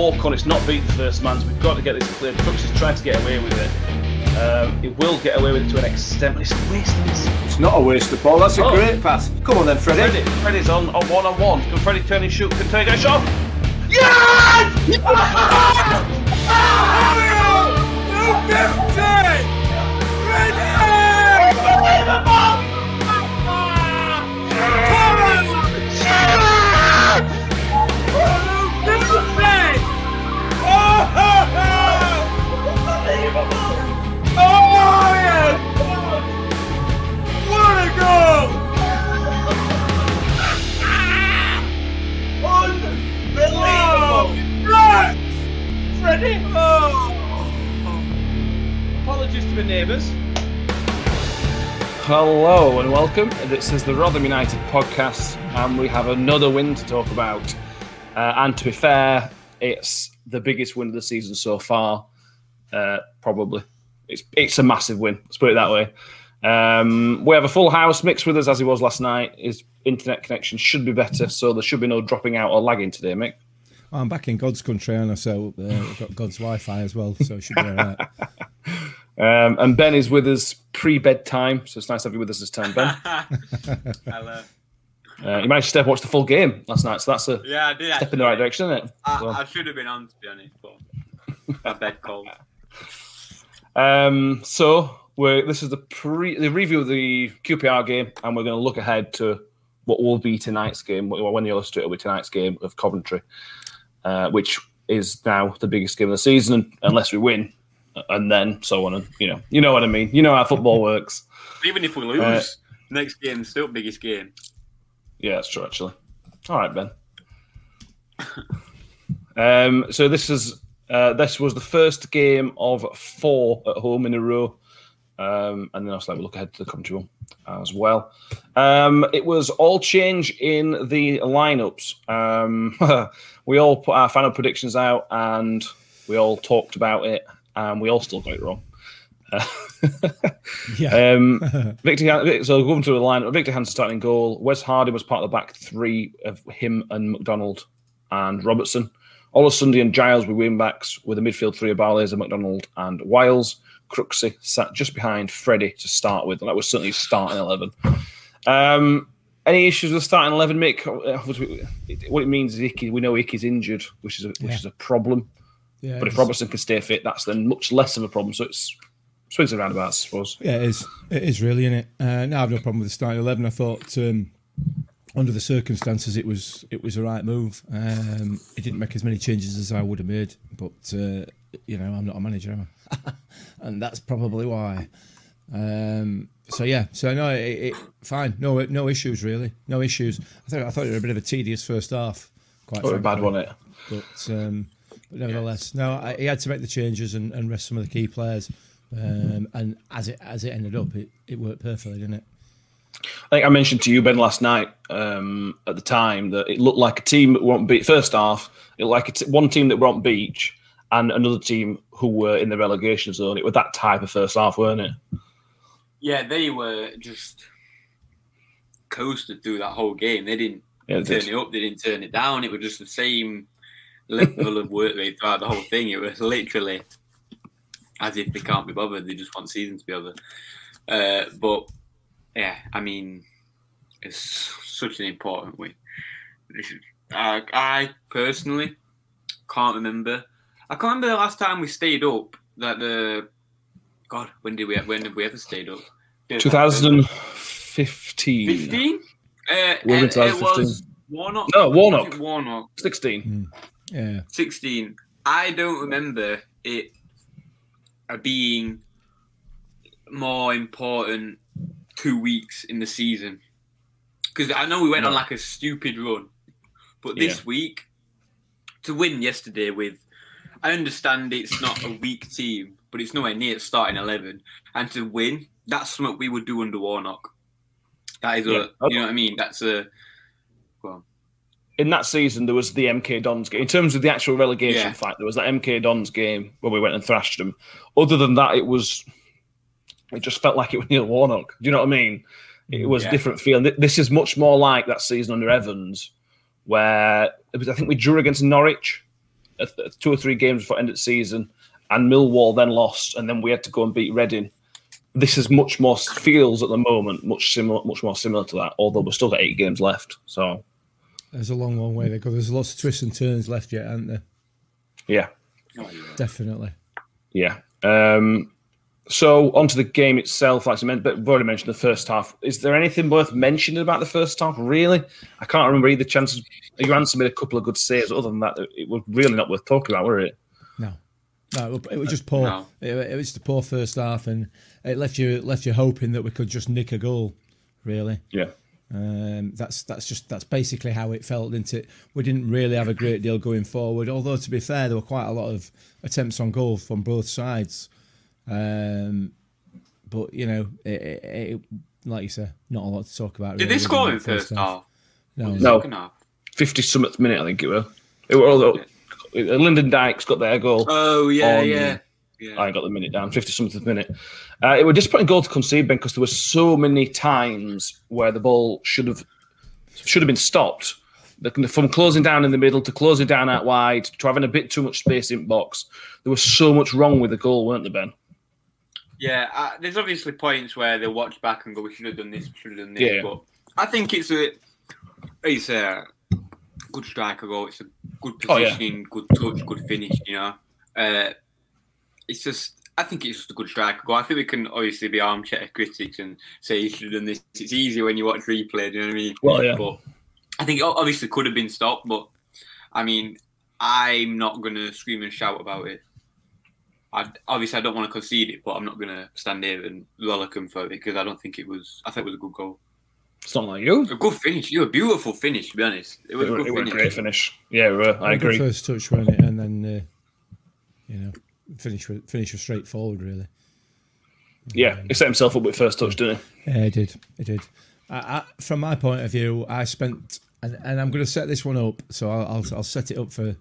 fourth corner. It's not beat the first man's. We've got to get this clear. Crooks is trying to get away with it. Um, it will get away with it to an extent, but it's a waste. It's, It's not a waste of ball. That's a Oh. great pass. Come on then, Freddie. Freddie, Freddie's on, on one on one. Can Freddie turn and shoot? Can Freddie get a shot? Yes! Freddie! Apologies to the neighbours. Hello and welcome. This is the Rotherham United podcast, and we have another win to talk about. Uh, and to be fair, it's the biggest win of the season so far. Uh, probably, it's it's a massive win. Let's put it that way. Um, we have a full house mixed with us as he was last night. His internet connection should be better, so there should be no dropping out or lagging today, Mick. I'm back in God's country, and so uh, we've got God's Wi-Fi as well, so it should be all right. Um, and Ben is with us pre bedtime, so it's nice to have you with us this time, Ben. Hello. Uh, you managed to step watch the full game last night, so that's a Yeah, I did. step in the right direction, isn't it? I, Well, I should have been on to be honest, but my bed cold. um, so we're this is the pre the review of the QPR game, and we're going to look ahead to what will be tonight's game. When the illustrator will be tonight's game of Coventry, uh, which is now the biggest game of the season, unless we win, and then so on. And you know, you know what I mean. You know how football works. Even if we lose, Uh, next game's still biggest game. Yeah, that's true, actually. All right, Ben. um, so this is uh, this was the first game of four at home in a row, um, and then I'll slightly look ahead to the Coventry one as well. Um, it was all change in the lineups. Um, we all put our final predictions out, and we all talked about it, and we all still got it wrong. Yeah, Um, Victor, Vic- so going to the line, Viktor Johansson starting in goal. Wes Harding was part of the back three of him and McDonald and Robertson. Sunday and Giles were wing backs with a midfield three of Barlaser and McDonald and Wiles. Crooksy sat just behind Freddie to start with, and that was certainly starting 11. Um, any issues with starting 11, Mick? Uh, what it means is Icky, we know Icky's injured, which is a, which Yeah. is a problem. yeah, But if Robertson can stay fit, that's then much less of a problem. So it's swings and roundabouts, I suppose. yeah, it is. It is really in it. Uh, no, I have no problem with the starting eleven. I thought um, under the circumstances, it was it was the right move. Um, it didn't make as many changes as I would have made, but uh, you know, I'm not a manager, am I? and that's probably why. Um, so yeah, so no, it, it, fine, no, no issues really, no issues. I thought I thought it was a bit of a tedious first half. Quite Oh, a bad one, it. but um, but nevertheless, no, I, he had to make the changes and, and rest some of the key players. Um, and as it as it ended up, it, it worked perfectly, didn't it? I think I mentioned to you, Ben, last night um, at the time that it looked like a team that won't beat first half. It looked like a t- one team that won't beach and another team who were in the relegation zone. It was that type of first half, weren't it? Yeah, they were just coasted through that whole game. They didn't Yeah, turn did. it up, they didn't turn it down. It was just the same level of work rate throughout the whole thing. It was literally as if they can't be bothered. They just want season to be over. Uh, but yeah, I mean, it's such an important win. I, I personally can't remember. I can't remember the last time we stayed up. That the God, when did we when did we ever stayed up? 2015. 15? Uh, We're it, it 2015. was Warnock. No, Warnock. Was it Warnock. 16. Yeah, 16. I don't remember it uh, being more important two weeks in the season. Because I know we went on like a stupid run. But this Yeah. week, to win yesterday with, I understand it's not a weak team, but it's nowhere near starting 11. And to win, that's something we would do under Warnock. That is Yeah. a, you know what I mean? That's a, well, In that season, there was the MK Dons game. In terms of the actual relegation Yeah. fight, there was that MK Dons game where we went and thrashed them. Other than that, it was. It just felt like it was Neil Warnock. Do you know what I mean? It was a Yeah. different feeling. This is much more like that season under Evans, where it was, I think we drew against Norwich two or three games before end of the season, and Millwall then lost, and then we had to go and beat Reading. This is much more feels at the moment much similar, much more similar to that. Although we've still got eight games left, so There's a long, long way to go. There's lots of twists and turns left yet, aren't there? yeah. Definitely. Yeah. Um, so onto the game itself, like I meant, but we've already mentioned the first half. Is there anything worth mentioning about the first half? Really, I can't remember either. Chances your answer made a couple of good saves. Other than that, it was really not worth talking about, were it? No, no, it was- just poor. No. It, it was the poor first half, and it left you left you hoping that we could just nick a goal. Really, Yeah. um, that's that's just that's basically how it felt, didn't it? We didn't really have a great deal going forward. Although to be fair, there were quite a lot of attempts on goal from both sides. Um, but you know, it, it, it, like you said, not a lot to talk about. Did really, they score in in that first half? No, No. Second? Fifty something minute, I think it was. It was. Lyndon Dykes got their goal. Oh yeah, On- yeah, yeah. I got the minute down, 50 something minute. Uh, it was a disappointing goal to concede, Ben, because there were so many times where the ball should have should have been stopped. From closing down in the middle to closing down out wide to having a bit too much space in box. There was so much wrong with the goal, weren't there, Ben? Yeah, uh, there's obviously points where they watch back and go, "We should have done this, we should have done this." Yeah. But I think it's a it's a good striker goal. It's a good Oh, yeah. positioning, good touch, good finish. You know, uh, it's just. I think it's just a good striker goal. I think we can obviously be armchair critics and say you should have done this. It's easy when you watch replay. Do you know what I mean? Well, yeah. But I think it obviously could have been stopped. But I mean, I'm not going to scream and shout about it. I, obviously, I don't want to concede it, but I'm not going to stand here and rollicking for it because I don't think it was. I think it was a good goal, It's not like you. a good finish. You a beautiful finish, to be honest. It It was a was, good it finish. great finish. Yeah, it were. I Good agree. First touch, wasn't it? And then, uh, you know, finish with- finish was straightforward, really. Yeah, he set himself up with first touch, didn't he? Yeah, he did. It did. I, I, from my point of view, I spent, and, and I'm going to set this one up, so I'll, I'll, I'll set it up for,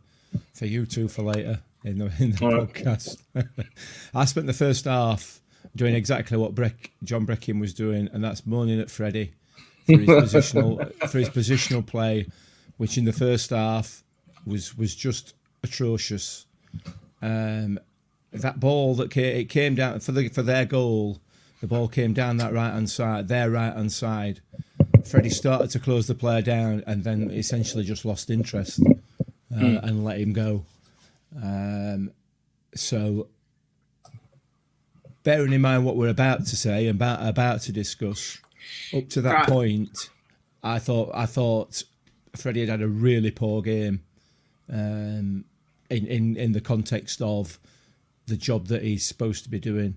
for you two for later in the, in the podcast. I spent the first half doing exactly what Breck, John Breckin was doing, and that's moaning at Freddie for his positional for his positional play, which in the first half was was just atrocious. Um, that ball that came, it came down for the for their goal. The ball came down that right hand side, their right hand side. Freddie started to close the player down, and then essentially just lost interest uh, and let him go. Um, so, bearing in mind what we're about to say and about about to discuss, up to that Right. point, I thought I thought Freddie had had a really poor game. Um, in, in in the context of the job that he's supposed to be doing.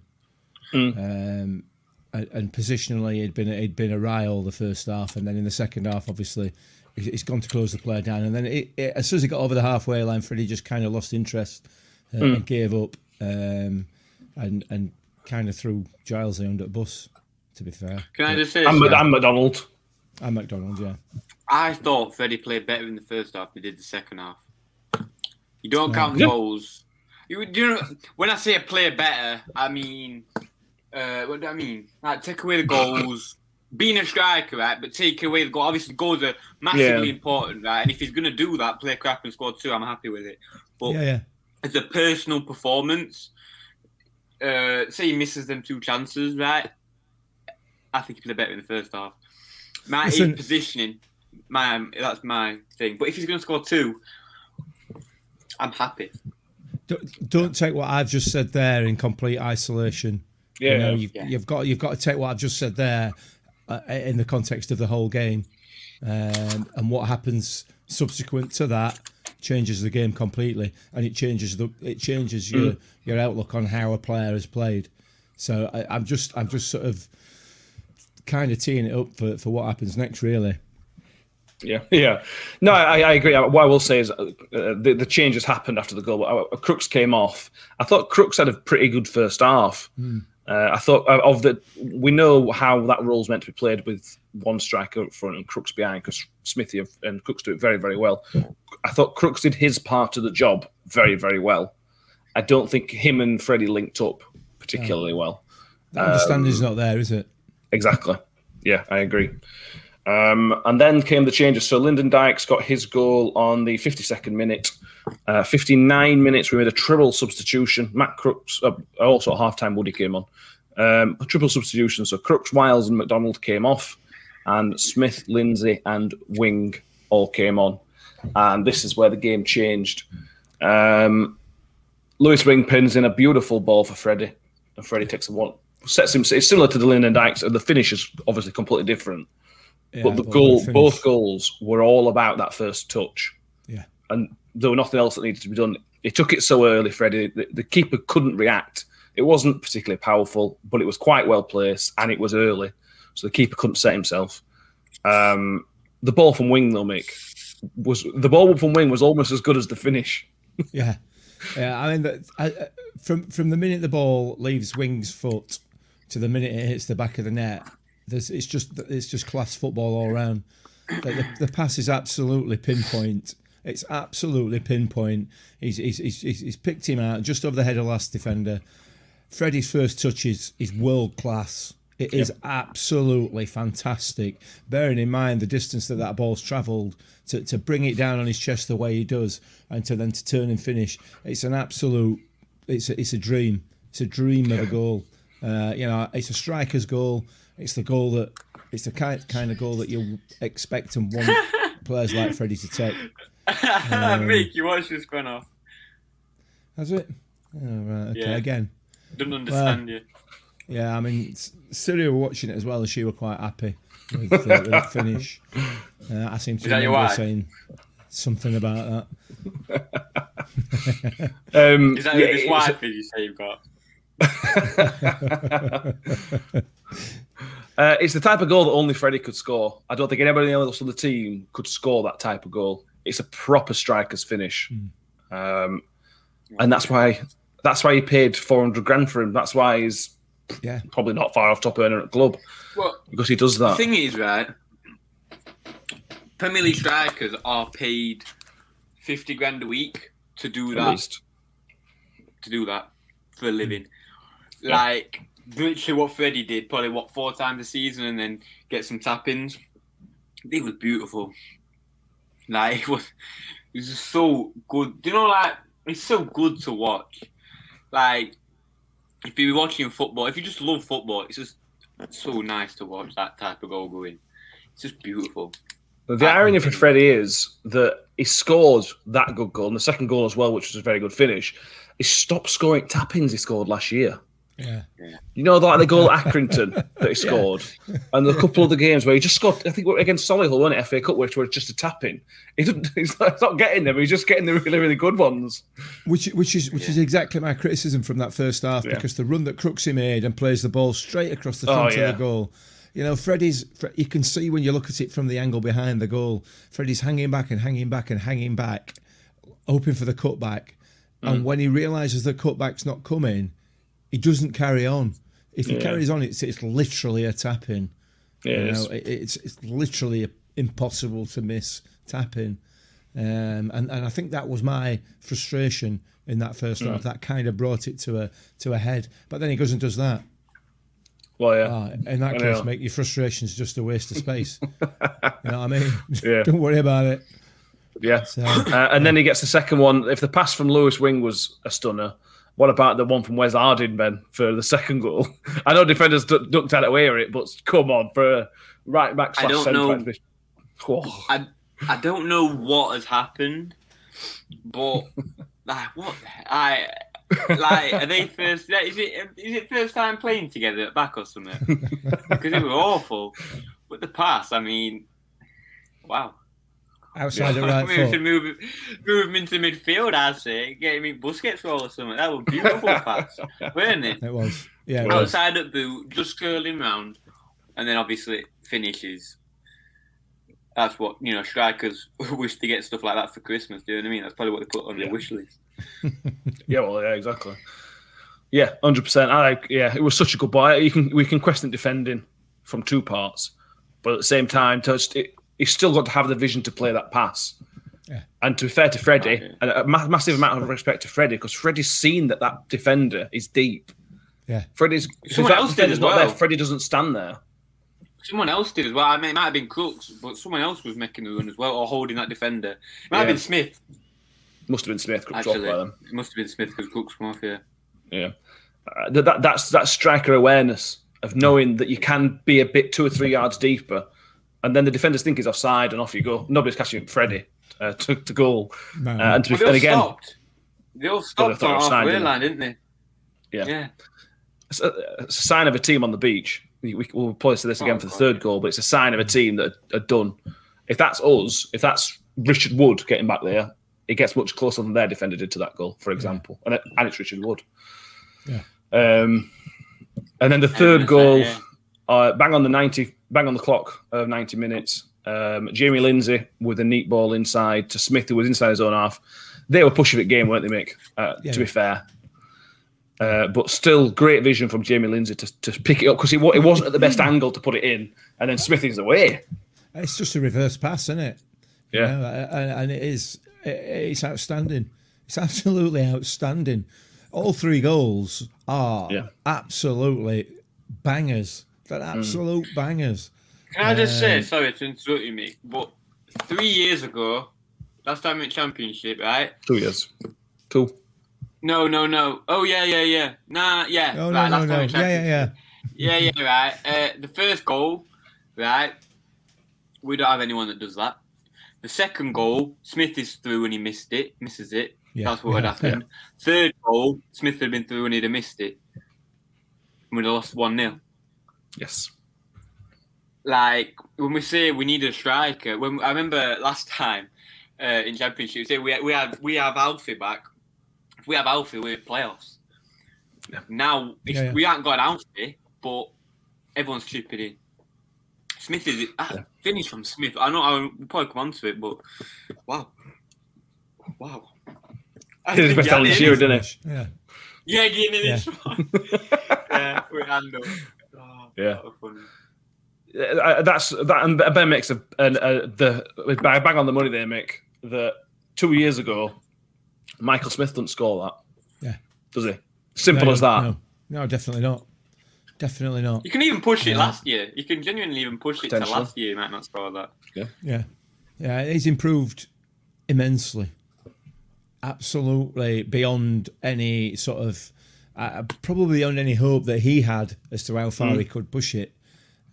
Um, and, and positionally, he'd been he'd been a rile the first half, and then in the second half, obviously, he's gone to close the player down. And then it, it, as soon as he got over the halfway line, Freddie just kind of lost interest uh, and gave up, um, and and kind of threw Giles under the bus. To be fair, Can I just say, And, this, Mc- and McDonald. and McDonald, yeah, I thought Freddie played better in the first half than he did the second half. You don't count Yeah. goals. You, do you know when I say play better, I mean, uh, what do I mean? Like take away the goals. Being a striker, right, but take away the goal. Obviously, goals are massively Yeah. important, right? And if he's going to do that, play crap and score two, I'm happy with it. But yeah, yeah. as a personal performance, uh, say he misses them two chances, right? I think he played better in the first half. My his Listen- positioning, my that's my thing. But if he's going to score two, I'm happy. Don't, don't take what I've just said there in complete isolation. Yeah. you know, you've, Yeah. you've got you've got to take what I've just said there uh, in the context of the whole game, um, and what happens subsequent to that changes the game completely, and it changes the it changes your your outlook on how a player has played. So I, I'm just I'm just sort of kind of teeing it up for, for what happens next, really. Yeah, yeah. No, I, I agree. What I will say is uh, the, the changes happened after the goal. Uh, Crooks came off. I thought Crooks had a pretty good first half. Uh, I thought uh, of the. We know how that role's meant to be played with one striker up front and Crooks behind because Smithy and Crooks do it very, very well. I thought Crooks did his part of the job very, very well. I don't think him and Freddie linked up particularly well. The understanding's not there, is it? Exactly. Yeah, I agree. Um, and then came the changes. So Lyndon Dykes got his goal on the 52nd minute. Uh, 59 minutes, we made a triple substitution. Matt Crooks, uh, also at halftime, Woody came on. Um, a triple substitution. So Crooks, Wiles, and McDonald came off, and Smith, Lindsay, and Wing all came on. And this is where the game changed. Um, Lewis Wing pins in a beautiful ball for Freddie, and Freddie takes a one. Sets him. It's similar to the Lyndon Dykes. And the finish is obviously completely different Yeah, but the goal, both goals were all about that first touch, Yeah. and there was nothing else that needed to be done. He took it so early, Freddie. The, the keeper couldn't react. It wasn't particularly powerful, but it was quite well placed, and it was early, so the keeper couldn't set himself. Um, the ball from Wing, though, Mick, was the ball from Wing was almost as good as the finish. Yeah, yeah. I mean, that, I, I- from from the minute the ball leaves Wing's foot to the minute it hits the back of the net, there's it's just it's just class football all around. The, the, the pass is absolutely pinpoint. It's absolutely pinpoint. He's he's, he's he's picked him out just over the head of last defender. Freddie's first touch is, is world class. It is absolutely fantastic. Bearing in mind the distance that that ball's travelled to, to bring it down on his chest the way he does, and to then to turn and finish, it's an absolute. It's a, it's a dream. It's a dream of a goal. Uh, you know, it's a striker's goal. It's the goal that it's the kind kind of goal that you expect and want players like Freddie to take. Mick, you watch this going off. Has it? Oh, right. Okay. Yeah. Again, Don't understand you. Yeah, I mean, S- Syria were watching it as well, and she were quite happy with, uh, with the finish. Uh, I seem to Is that your remember saying something about that. Um, Is that yeah, this it's- wife that you say you've got? Uh, it's the type of goal that only Freddie could score. I don't think anybody else on the team could score that type of goal. It's a proper striker's finish, um, and that's why that's why he paid four hundred grand for him. That's why he's Yeah, probably not far off top earner at the club Well, because he does that. the that. thing is, right? Premier League strikers are paid fifty grand a week to do at that. least. To do that for a living, like literally what Freddie did, probably what four times a season, and then get some tap-ins. It was beautiful. Like it was, it was just so good. Do you know, like it's so good to watch. Like if you're watching football, if you just love football, it's just so nice to watch that type of goal going. It's just beautiful. But the irony for Freddie is that he scored that good goal and the second goal as well, which was a very good finish. He stopped scoring tap-ins he scored last year. Yeah, You know, like the goal at Accrington that he scored, and a couple of the games where he just scored. I think against Solihull, wasn't it? FA Cup, which were just a tapping. He didn't. He's not, he's not getting them. He's just getting the really, really good ones. which which is which is exactly my criticism from that first half Yeah. because the run that Crooksy made and plays the ball straight across the Oh, front yeah. of the goal. You know, Freddie's. You can see when you look at it from the angle behind the goal. Freddie's hanging back and hanging back and hanging back, hoping for the cutback. Mm. And when he realizes the cutback's not coming, he doesn't carry on. If he Yeah. carries on, it's it's literally a tap in. Yeah, You know, it, it's it's literally impossible to miss tapping, um, and and I think that was my frustration in that first Mm. half. That kind of brought it to a to a head. But then he goes and does that. Well, yeah. Ah, in that I case, know. make your frustrations just a waste of space. you know what I mean? Yeah. Don't worry about it. Yeah. So Uh, and then he gets the second one. If the pass from Lewis Wing was a stunner, what about the one from Wes Harding, Ben, for the second goal? I know defenders du- ducked out of way of it, but come on, for a right back I slash don't centre know. Oh, I I don't know what has happened, but like what I like are they first? Is it is it first time playing together at back or something? Because it was awful. But the pass, I mean, wow. Outside the right we foot. move move him into midfield. I'd say get him in Busquets role or something. That was beautiful pass, weren't it? It was. Yeah, it Well, was. Outside at boot, just curling round, and then obviously finishes. That's what you know. Strikers wish to get stuff like that for Christmas. Do you know what I mean? That's probably what they put on Yeah. their wish list. yeah, well, yeah, exactly. Yeah, hundred percent. I like. Yeah, it was such a good buy. You can we can question defending from two parts, but at the same time, touched it, he's still got to have the vision to play that pass. Yeah. And to be fair to Freddie, Right. and a ma- massive amount of respect to Freddie because Freddie's seen that that defender is deep. Yeah. Freddie's if Someone else did as not well. there. Freddie doesn't stand there. someone else did as well. I mean, it might have been Crooks, but someone else was making the run as well or holding that defender. It might have been Smith. Must have been Smith. Could Actually, drop by them. it must have been Smith because Crooks come off here. Yeah, uh, that, that that's that striker awareness of knowing that you can be a bit two or three yards deeper, and then the defenders think he's offside, and off you go. Nobody's catching Freddie uh, to, to goal. No, Uh, and to be Well, they and all again, stopped. They all stopped thought it on was signed, halfway didn't they? line, didn't they? Yeah. Yeah. it's a, it's a sign of a team on the beach. We, we, we'll probably say this again Oh, for the God. third goal, but it's a sign of a team that are done. If that's us, if that's Richard Wood getting back there, it gets much closer than their defender did to that goal, for example. And, it, and it's Richard Wood. Yeah. Um, and then the third goal, say, yeah. uh, bang on the ninety, bang on the clock of ninety minutes. Um, Jamie Lindsay with a neat ball inside to Smith, who was inside his own half. They were pushing it game, weren't they, Mick? Uh, Yeah. To be fair, uh, but still, great vision from Jamie Lindsay to, to pick it up because it, it wasn't at the best angle to put it in, and then Smith is away. It's just a reverse pass, isn't it? You Yeah. know, and, and it is. it- It's outstanding. It's absolutely outstanding. All three goals are Yeah. absolutely bangers. They're Mm. absolute bangers. Can I just say, Um, sorry to interrupt you, mate, but three years ago, last time in championship, right? Two years, two. No, no, no. Oh yeah, yeah, yeah. Nah, yeah. Oh right, no, last no, time no. Yeah, yeah, yeah. yeah, yeah, right. Uh, the first goal, right? We don't have anyone that does that. The second goal, Smith is through and he missed it, misses it. Yeah, That's what had yeah. Third goal, Smith had been through and he'd have missed it. And we'd have lost 1 0. Yes. Like, when we say we need a striker, when I remember last time uh, in Championship, we say we, we, had, we have Alfie back. If we have Alfie, we're in playoffs. Yeah. Now, it's, Yeah, yeah. we haven't got an Alfie, but everyone's chipping in. Smith is ah, Yeah. finish from Smith. I know I'll probably come on to it, but wow, wow. I Did his think best he had on it this in year, his- didn't he? Yeah. Yeah, getting in Yeah. this one. yeah, with hand up. Yeah. that was funny. Uh, that's that, and Ben makes a, an, a the bang bang on the money there, Mick. That two years ago, Michael Smith doesn't score that. Yeah. does he? Simple No, as that. No, no, definitely not. Definitely not. You can even push it Yeah. last year. You can genuinely even push it to last year. You might not score that. Yeah, yeah, yeah, he's improved immensely. Absolutely beyond any sort of, uh, probably beyond any hope that he had as to how far Mm. he could push it.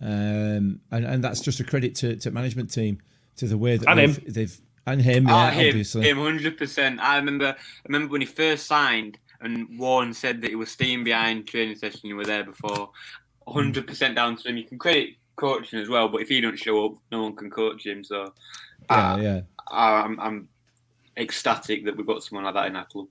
Um, and and that's just a credit to to management team to the way that And they've, him. they've and him, Ah, yeah, him, obviously. him, hundred percent. I remember, I remember when he first signed, and Warne said that he was staying behind training session. You were there before, hundred percent down to him. You can credit coaching as well, but if he don't show up, no one can coach him. So, Yeah, uh, yeah, I- I'm, I'm ecstatic that we've got someone like that in our club.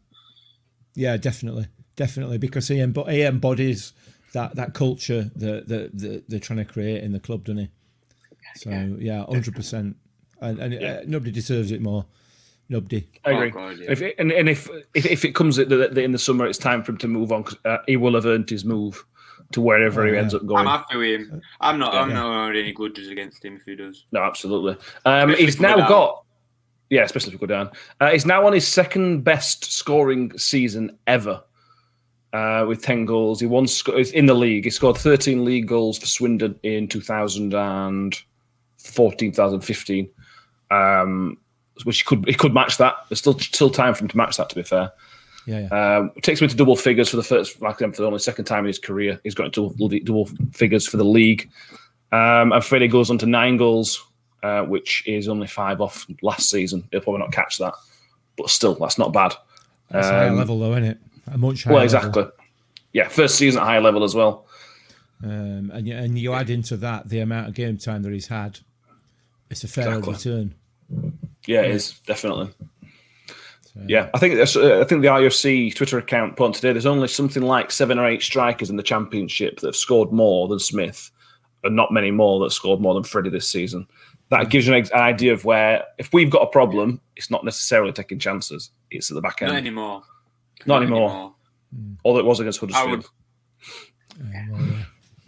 yeah, definitely, definitely, because he, embo- he embodies that that culture that, that, that they're trying to create in the club, doesn't he? So yeah, hundred percent, and, and uh, nobody deserves it more. Nobody. I Oh, agree. God, yeah. If it, and, and if, if if it comes at the, the, in the summer, it's time for him to move on. 'cause, uh, he will have earned his move to wherever Oh, he yeah. ends up going. I'm going. happy with him. I'm not. I'm Yeah. not holding any grudges against him if he does. No, absolutely. Um, he's if we go now down. got, yeah, especially if we go down. Uh, he's now on his second best scoring season ever, uh, with ten goals. He won sc- in the league. He scored thirteen league goals for Swindon in 2014, 2015, um, which he could he could match that. There's still still time for him to match that. To be fair. Yeah, yeah. Um, takes him to double figures for the first, like for the only second time in his career. He's got into double, double figures for the league. Um, and Freddie goes on to nine goals, uh, which is only five off last season. He'll probably not catch that, but still, that's not bad. That's um, level, though, isn't it? A much higher Well, level. exactly. Yeah, first season at high level as well. Um, and you, and you add into that the amount of game time that he's had. It's a fair Exactly. return. Yeah, it is definitely. So, Yeah, I think uh, I think the IFC Twitter account put on today. There's only something like seven or eight strikers in the championship that have scored more than Smith, and not many more that scored more than Freddie this season. That gives you an, idea of where if we've got a problem, it's not necessarily taking chances; it's at the back Not end. anymore. Not anymore. All it was against Huddersfield would. well, yeah.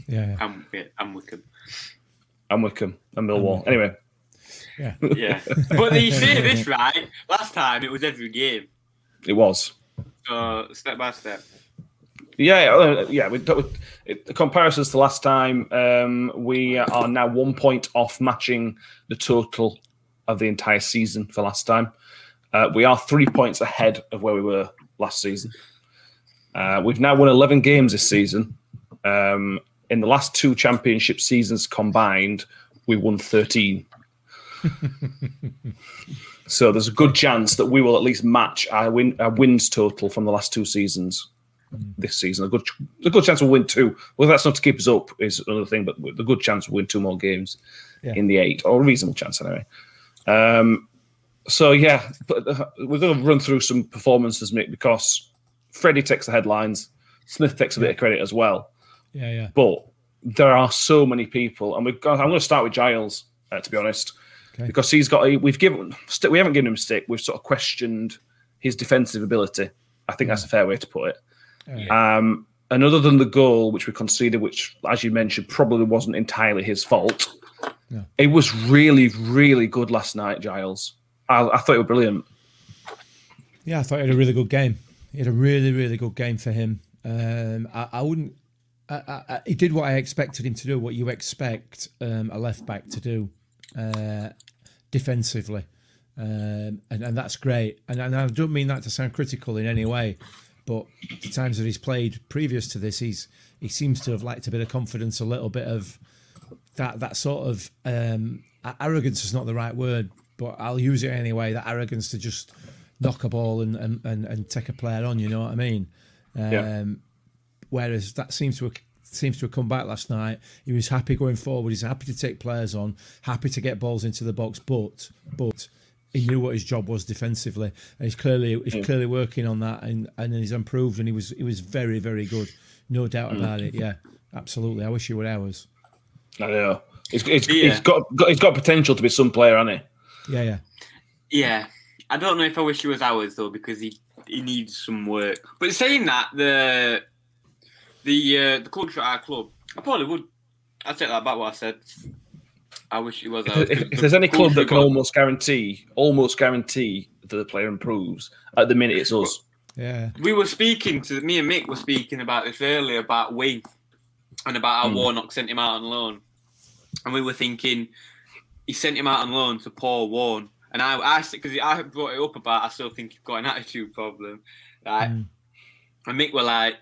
yeah, yeah. I'm, yeah, I'm with I'm Wycombe and Millwall. Anyway, Yeah, yeah. but you say this right. Last time it was every game, it was. so step by step. Yeah, yeah. We, we, the comparisons to last time, um, we are now one point off matching the total of the entire season for last time. Uh, we are three points ahead of where we were last season. Uh, we've now won 11 games this season. Um, in the last two championship seasons combined, we won 13. so there's a good chance that we will at least match our, win, our wins total from the last two seasons this season. A good, a good chance we'll win two. Well, that's not to keep us up is another thing, but the good chance we'll win two more games Yeah. in the eight, or a reasonable chance anyway. Um, so yeah, but uh, we're going to run through some performances, Mick, because Freddie takes the headlines, Smith takes a bit of credit as well. Yeah, yeah. But there are so many people, and we've got, I'm going to start with Giles, uh, to be honest, Okay. because he's got. A, we've given. We haven't given him a stick. We've sort of questioned his defensive ability. I think that's a fair way to put it. Um, and other than the goal which we conceded, which, as you mentioned, probably wasn't entirely his fault, No. it was really, really good last night, Giles. I, I thought it was brilliant. Yeah, I thought he had a really good game. He had a really, really good game for him. Um, I, I wouldn't. I, I, he did what I expected him to do. What you expect um, a left back to do uh, defensively, um, and, and that's great. And, and I don't mean that to sound critical in any way, but the times that he's played previous to this, he's he seems to have lacked a bit of confidence, a little bit of that that sort of um, arrogance is not the right word, but I'll use it anyway. That arrogance to just knock a ball and and, and, and take a player on. You know what I mean? Um, Yeah. Whereas that seems to have, seems to have come back last night. He was happy going forward. He's happy to take players on, happy to get balls into the box, but but he knew what his job was defensively, and he's clearly he's clearly working on that, and and he's improved, and he was he was very very good, no doubt about it. Yeah, absolutely. I wish he were ours. I know. He's, he's, Yeah. he's got, got he's got potential to be some player, hasn't he? Yeah, yeah. Yeah, I don't know if I wish he was ours though because he he needs some work. But saying that, the the uh, the culture at our club, I probably would. I take that back. What I said. I wish he was ours. If, if there's any club that can almost guarantee, almost guarantee that the player improves, at the minute it's us. Yeah, we were speaking to me and Mick were speaking about this earlier about Wing and about how Warnock sent him out on loan, and we were thinking he sent him out on loan to Paul Warne, and I asked it because I brought it up about I still think you've got an attitude problem, right? Mm. And Mick were like,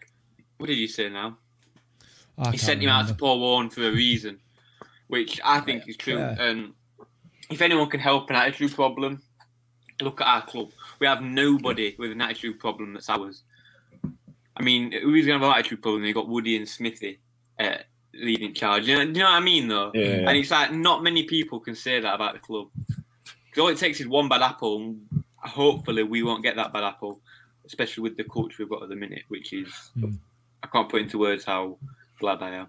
"What did you say now?" I He sent him out to. Paul Warne for a reason, which I think is true. Yeah. And if anyone can help an attitude problem, look at our club. We have nobody with an attitude problem that's ours. I mean, who's going to have an attitude problem? You got Woody and Smithy uh, leading charge. You know, do you know what I mean, though? Yeah, yeah. And it's like not many people can say that about the club. 'Cause all it takes is one bad apple, and hopefully we won't get that bad apple, especially with the culture we've got at the minute, which is Mm. I can't put into words how glad I am.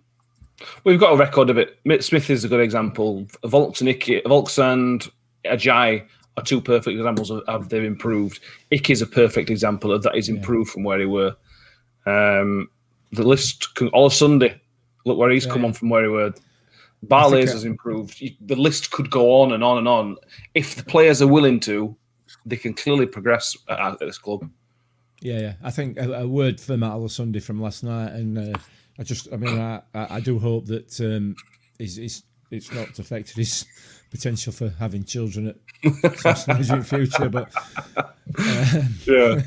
We've got a record of it. Mitt Smith is a good example. Volks and Icky, Volks and Ajay are two perfect examples of, of they've improved. Icky's a perfect example of that. He's improved from where he were. Um, the list can all Sunday. Look where he's Yeah, come on from where he were. Barlaser has improved. The list could go on and on and on. If the players are willing to, they can clearly progress at, this club. Yeah, yeah. I think a, a word for Matt Sunday from last night, and uh, I just, I mean, I, I, I do hope that um, he's, he's, it's not affected his potential for having children at some stage in future. But Yeah,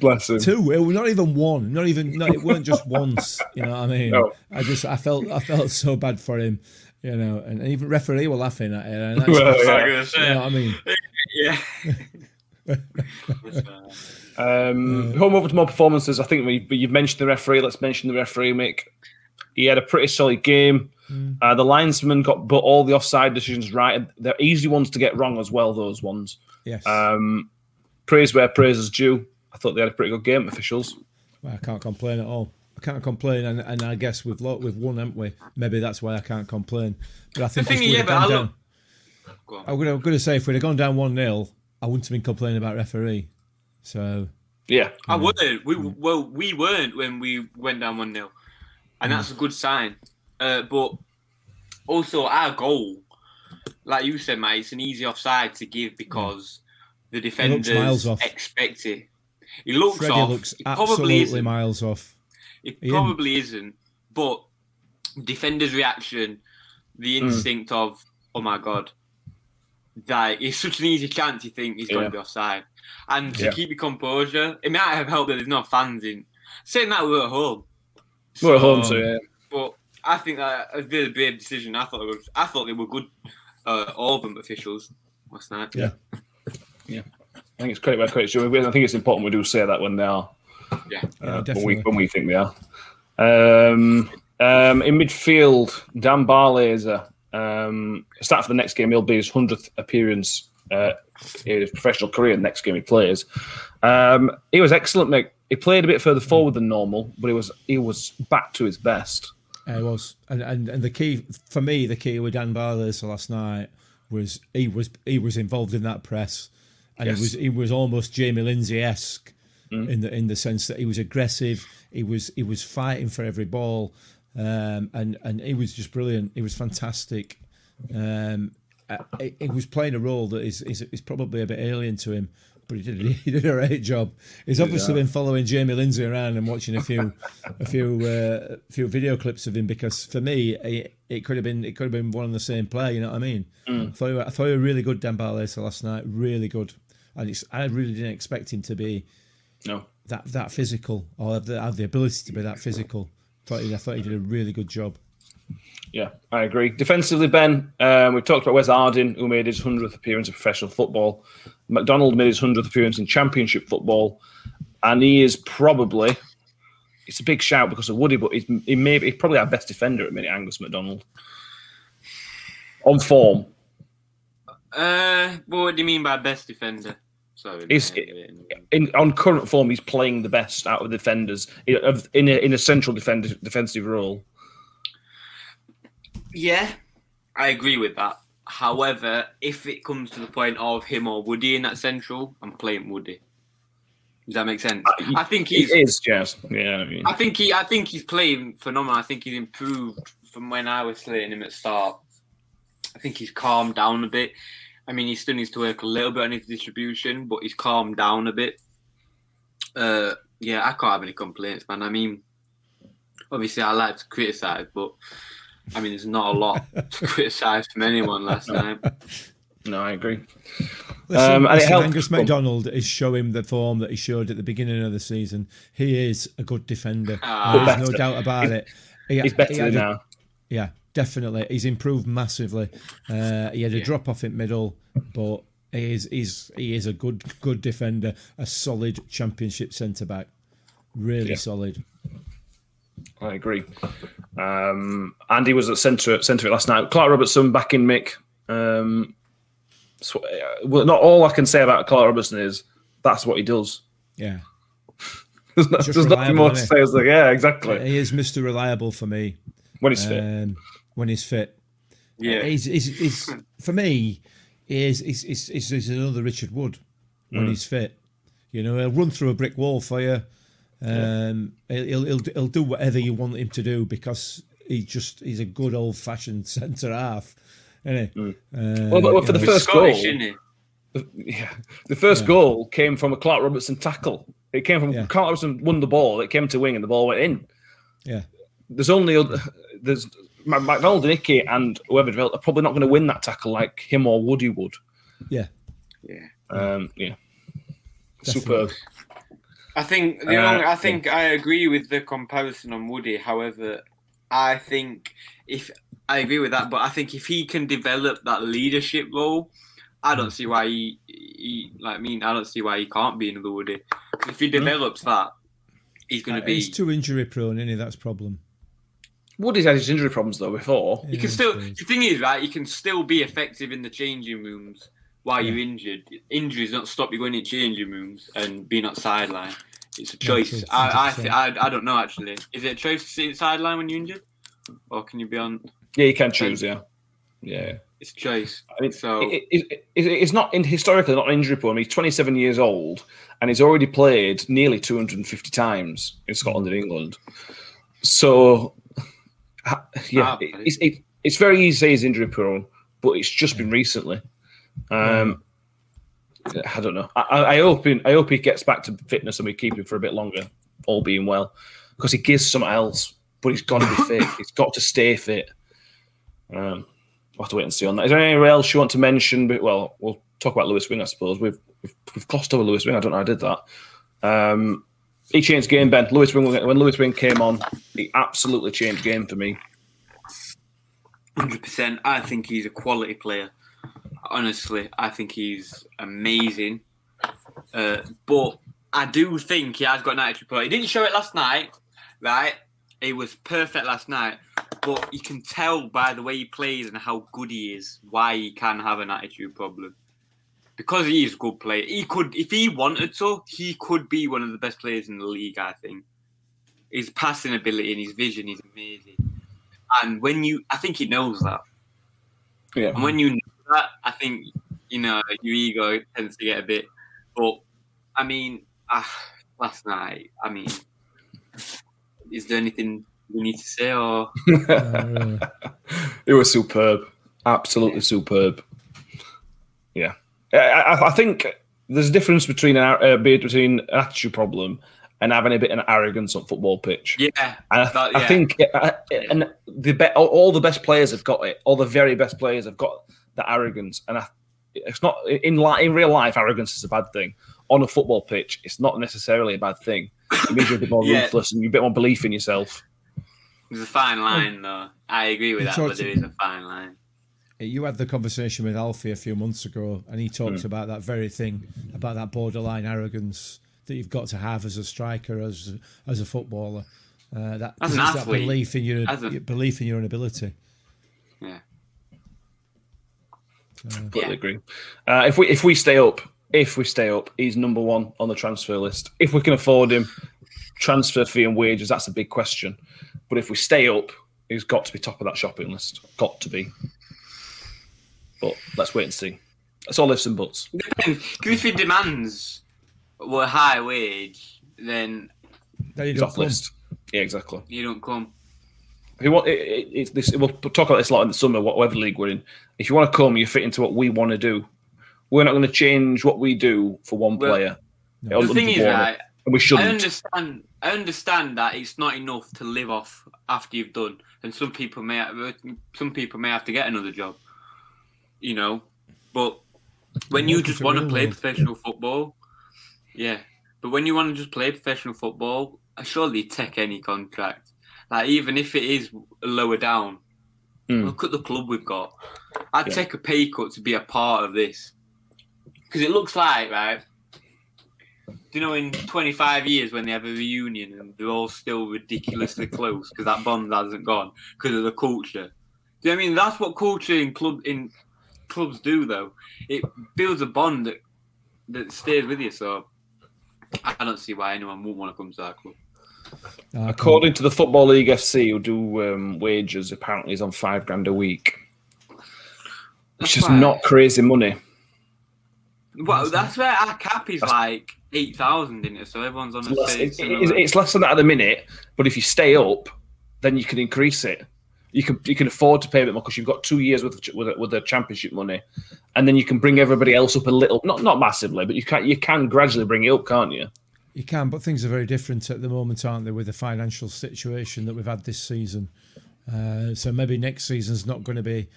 bless him. two, it was not even one, not even, no, it weren't just once. You know what I mean? No. I just, I felt, I felt so bad for him. You know, and even referee were laughing at it. And Well, you yeah. gonna know what I mean? Yeah. Um, Home over to more performances. I think we, you've mentioned the referee. Let's mention the referee, Mick. He had a pretty solid game. Uh, the linesman got but all the offside decisions right. They're easy ones to get wrong as well. Those ones. Yes. Um, praise where praise is due. I thought they had a pretty good game. Officials. Well, I can't complain at all. I can't complain, and, and I guess we've lo- we've won, haven't we? Maybe that's why I can't complain. But I think thing is, we'd yeah, have but I down, look- Go. I'm gonna, say if we'd have gone down one 0 I wouldn't have been complaining about referee. So Yeah. I wouldn't. We well, we weren't when we went down one 0 and that's a good sign. Uh, but also our goal, like you said, mate, it's an easy offside to give because the defenders miles off. expect it. He looks Freddie off. looks He probably isn't. miles off. It He probably isn't. But defender's reaction, the Hmm. instinct of, oh my god, like it's such an easy chance. You think he's going to be offside, and to Yeah. keep your composure, it might have helped that there's no fans in. Saying that we're at home. We're at home, so yeah. But I think that a really brave decision. I thought it was. I thought they were good. Uh, all of them officials last night. Yeah. Yeah. I think it's credit where credit's due. I think it's important we do say that when they are, Yeah. Yeah, uh, when, we, definitely. when we think they are. Um, um, in midfield, Dan Barlaser. Um, start for the next game. He'll be his hundredth appearance uh, in his professional career. The Next game he plays. Um, he was excellent, mate. He played a bit further forward than normal, but he was he was back to his best. It was, and, and and the key for me, the key with Dan Barlaser last night was he was he was involved in that press, and Yes. he was he was almost Jamie Lindsay esque in the in the sense that he was aggressive, he was he was fighting for every ball, um, and and he was just brilliant. He was fantastic. Um, uh, he was playing a role that is, is is probably a bit alien to him, but he did he did a great job. He's obviously been following Jamie Lindsay around and watching a few a few uh, few video clips of him because for me it, it could have been it could have been one and the same player. You know what I mean? I thought he were, I thought you were really good, Dan Barlaser last night. Really good, and I really didn't expect him to be No, that that physical or have the, have the ability to be that physical. Thought he, I thought he did a really good job. Yeah, I agree. Defensively, Ben, um, we've talked about Wes Harding, who made his 100th appearance in professional football. McDonald made his 100th appearance in championship football. And he is probably, it's a big shout because of Woody, but he's, he may be he's probably our best defender at the minute, Angus McDonald. On form. Uh, well, what do you mean by best defender? Sorry. He's- In, on current form, he's playing the best out of the defenders in, a, in a central defend, defensive role. Yeah, I agree with that. However, if it comes to the point of him or Woody in that central, I'm playing Woody. Does that make sense? I think He he's. is, yes. Yeah, I mean, I think he. I think he's playing phenomenal. I think he's improved from when I was slating him at start. I think he's calmed down a bit. I mean, he still needs to work a little bit on his distribution, but he's calmed down a bit. Uh, yeah, I can't have any complaints, man. I mean, obviously, I like to criticize, but I mean, there's not a lot to criticize from anyone last night. no, I agree. Listen, Um, and it listen, helped- Angus McDonald is showing the form that he showed at the beginning of the season. He is a good defender. Ah. There's no doubt about it. He- He's better he than a- now. Yeah, definitely. He's improved massively. Uh, he had a drop off in middle, but he is he's, he is a good good defender, a solid championship centre back. Really Yeah. solid. I agree. Um, Andy was at centre centre it last night. Clark Robertson back in Mick. Um, so, uh, well, not all I can say about Clark Robertson is that's what he does. Yeah. There's, no, Just there's nothing more to say. It's like, yeah, exactly. He is Mr. Reliable for me when he's fit. um, when he's fit. Yeah, He's, he's, he's, for me, he is he's, he's, he's, he's another Richard Wood when Mm. he's fit. You know, he'll run through a brick wall for you. Um, he'll, he'll he'll do whatever you want him to do because he just he's a good old fashioned centre half, isn't he? Uh, Well, but- well, for the know, first Scottish, goal- isn't? Yeah, the first goal came from a Clark Robertson tackle. It came from Yeah. Clark Robertson won the ball. It came to wing and the ball went in. yeah, There's only other, there's Ma- McDonald and Icky and whoever developed are probably not going to win that tackle like him or Woody would. yeah, Yeah. Um, yeah, Definitely. superb. I think the Uh, only, I think I agree with the comparison on Woody. However, I think if I agree with that, but I think if he can develop that leadership role, I don't see why he, he like me. I don't see why he can't be another Woody. If he develops that, he's going to be. Uh, he's too injury prone, isn't he? That's a problem. Woody's had his injury problems though before. You Yeah, can still. suppose. The thing is, right? You can still be effective in the changing rooms while you're injured. Injuries don't stop you going in changing rooms and being on sideline. It's a choice. true, I, I, 100%. I, I don't know actually. Is it a choice to sit sideline when you're injured, or can you be on? Yeah, you can choose. Yeah, yeah. It's a choice. I mean, So it, it, it, it's not in, historically not injury prone. He's 27 years old and he's already played nearly 250 times in Scotland and England. So, yeah, Ah, it, it's, it, it's very easy to say he's injury prone, but it's just been recently. Um, I don't know. I, I I hope he, I hope he gets back to fitness and we keep him for a bit longer, all being well. because he gives something else, but he's got to be fit. He's got to stay fit. Um, we'll have to wait and see on that. Is there anything else you want to mention? But, well, we'll talk about Lewis Wing, I suppose. We've we've, we've glossed over Lewis Wing. I don't know how I did that. Um, he changed game, Ben. Lewis Wing, when Lewis Wing came on, he absolutely changed game for me. Hundred percent. I think he's a quality player. Honestly, I think he's amazing. Uh, but I do think he has got an attitude problem. He didn't show it last night, right? He was perfect last night, but you can tell by the way he plays and how good he is why he can have an attitude problem. Because he is a good player, he could, if he wanted to, he could be one of the best players in the league. I think his passing ability and his vision is amazing. And when you, I think he knows that. Yeah. And when you know that, I think you know your ego tends to get a bit. But I mean, ah, last night. I mean, is there anything we need to say or? Uh, it was superb, absolutely superb. Yeah, I, I, I think there's a difference between an uh, between an attitude problem and having a bit of arrogance on football pitch. Yeah, And I, That- I think, uh, and the be, all, all the best players have got it. All the very best players have got that arrogance, and I, it's not in li- in real life. Arrogance is a bad thing. On a football pitch, it's not necessarily a bad thing. It means you're a bit more Yeah. ruthless and you're a bit more belief in yourself. there's a fine line though. I agree with You that, but talked- there is a fine line. you had the conversation with Alfie a few months ago, and he talked Hmm. about that very thing about that borderline arrogance that you've got to have as a striker, as as a footballer. Uh, that, As an it's that belief in your, As a- your belief in your own ability. Yeah. Completely Yeah. agree. Uh, if we if we stay up, if we stay up, he's number one on the transfer list. If we can afford him, transfer fee and wages, that's a big question. But if we stay up, he's got to be top of that shopping list. Got to be. But let's wait and see. That's all ifs and buts. Because if he demands a high wage, then Then you He's off come. list. Yeah, exactly. you don't come. If you want, it, it, it's this. We'll talk about this a lot in the summer. Whatever league we're in, if you want to come, you fit into what we want to do. We're not going to change what we do for one Well, player. No. The thing is, right, we I shouldn't. understand. I understand that it's not enough to live off after you've done, and some people may some people may have to get another job. You know, but when you just want to play world. professional football, yeah. But when you want to just play professional football, I surely take any contract. Like even if it is lower down, Mm. look at the club we've got. I'd Yeah. take a pay cut to be a part of this because it looks like right. Do you know in 25 years when they have a reunion and they're all still ridiculously close because that bond hasn't gone because of the culture? Do you know what I mean that's what culture in club in clubs do though? It builds a bond that that stays with you. So I don't see why anyone wouldn't want to come to that club. No, According to the Football League FC, who do um, wages, apparently is on five grand a week, which That's is why- not crazy money. Well, that's where our cap is like eight thousand in it, so everyone's on It's the less, same. it- it- it's less than that at the minute, but if you stay up, then you can increase it. You can you can afford to pay a bit more because you've got two years with the, with, with the championship money, and then you can bring everybody else up a little, not not massively, but you can you can gradually bring it up, can't you? You can, but things are very different at the moment, aren't they, with the financial situation that we've had this season? Uh, so maybe next season's not going to be.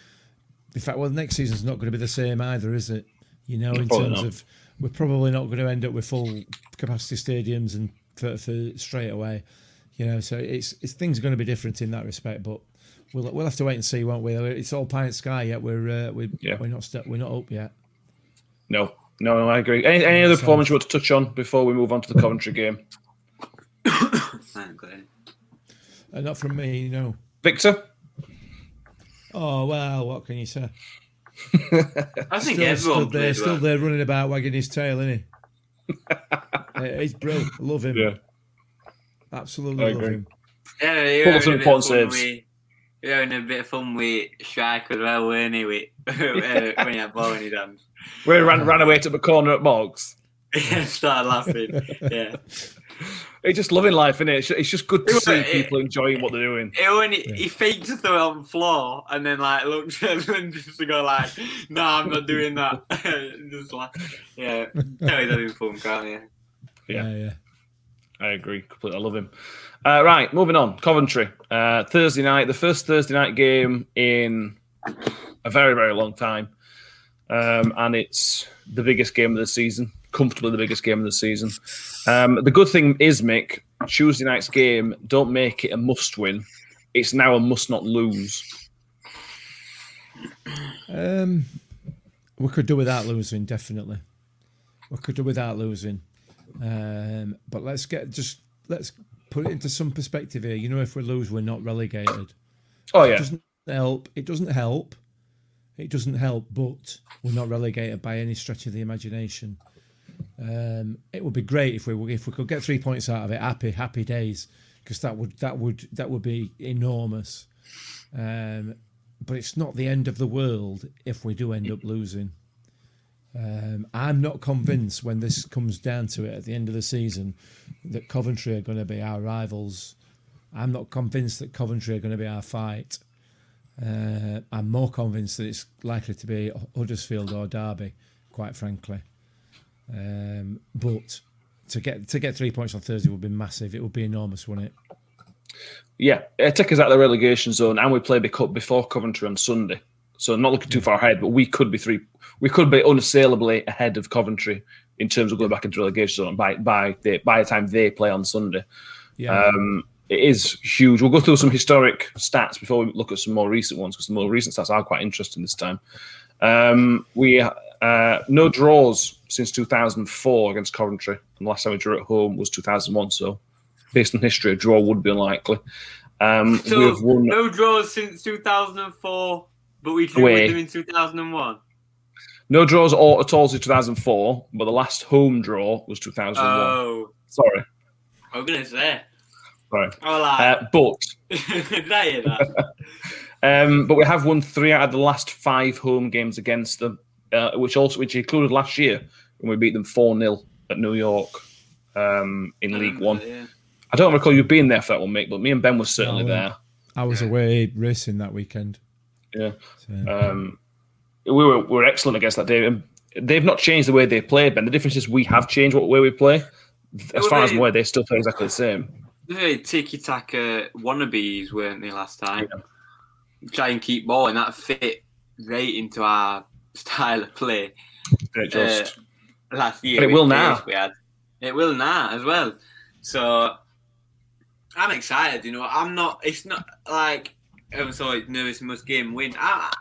In fact, well, next season's not going to be the same either, is it? You know, in Probably terms not. of we're probably not going to end up with full capacity stadiums and for, for straight away. You know, so it's it's things are going to be different in that respect, but. We'll, we'll have to wait and see, won't we? It's all pie in the sky yet. We're uh, we, Yeah. we're not st- we're not up yet. No, no, no, I agree. Any, any other So- performance you want to touch on before we move on to the Coventry game, Thank Uh, not from me, no. Viktor? Oh well, what can you say? I think still everyone stood there, still well. there running about, wagging his tail, isn't he? Uh, he's brilliant. I love him. Yeah. Absolutely I love agree. him. Yeah, he Pull some having a bit important fun saves. with. He was having a bit of fun with Strike as well, weren't he? With, uh, when he had ball in his hands. Where he ran, ran away to the corner at Moggs. Yeah, started laughing. Yeah. It's just loving life, isn't it? It's, it's just good to It- see it- people enjoying what they're doing. He, only, he faked to throw it on the floor and then like looked at him and just to go like, no, I'm not doing that. just like, yeah, tell he's having fun, can't you? Yeah. Yeah, yeah. I agree completely. I love him. Uh, right, moving on. Coventry uh, Thursday night, the first Thursday night game in a very very long time, um, and it's the biggest game of the season. Comfortably the biggest game of the season. Um, the good thing is, Mick, Tuesday night's game don't make it a must win. It's now a must not lose. Um, we could do without losing, definitely. We could do without losing. Um, but let's get just let's put it into some perspective here. You know, if we lose, we're not relegated. Oh yeah. It doesn't help. It doesn't help. It doesn't help, but we're not relegated by any stretch of the imagination. Um, it would be great if we if we could get three points out of it. Happy, happy days, because that would that would that would be enormous. Um, but it's not the end of the world if we do end up losing. Um, I'm not convinced when this comes down to it at the end of the season that Coventry are going to be our rivals. I'm not convinced that Coventry are going to be our fight. Uh, I'm more convinced that it's likely to be Huddersfield or Derby, quite frankly. Um, but to get to get three points on Thursday would be massive. It would be enormous, wouldn't it? yeah. It take us out of the relegation zone, and we play the cup before Coventry on Sunday. So not looking too far ahead, but we could be three. We could be unassailably ahead of Coventry in terms of going back into relegation zone by by the by the time they play on Sunday. Yeah. Um, it is huge. We'll go through some historic stats before we look at some more recent ones because the more recent stats are quite interesting this time. Um, we uh, no draws since 2004 against Coventry, and the last time we drew at home was 2001. So, based on history, a draw would be unlikely. Um, So we've won no draws since 2004, but we drew with them in 2001. no draws all, at all since 2004, but the last home draw was 2001. Oh, Sorry, I was gonna say. Sorry. Oh, Uh, but did I hear that? Um, but we have won three out of the last five home games against them, uh, which also which included last year when we beat them four 0 at New York um, in League One. Yeah. I don't recall you being there for that one, Mick, but me and Ben were certainly No, there. I was Yeah. away racing that weekend. Yeah, So, um, we were we were excellent against that day. And They've not changed the way they play, Ben. The difference is we have changed what way we play. As Well, far as they- I'm aware, they still play exactly the same. Very tiki taka wannabes, weren't they, last time? Try and keep ball, and that fit right into our style of play It just uh, last year. But it will now. We had. It will now as well. So I'm excited. You know, I'm not. It's not like saw it nervous must game win. I,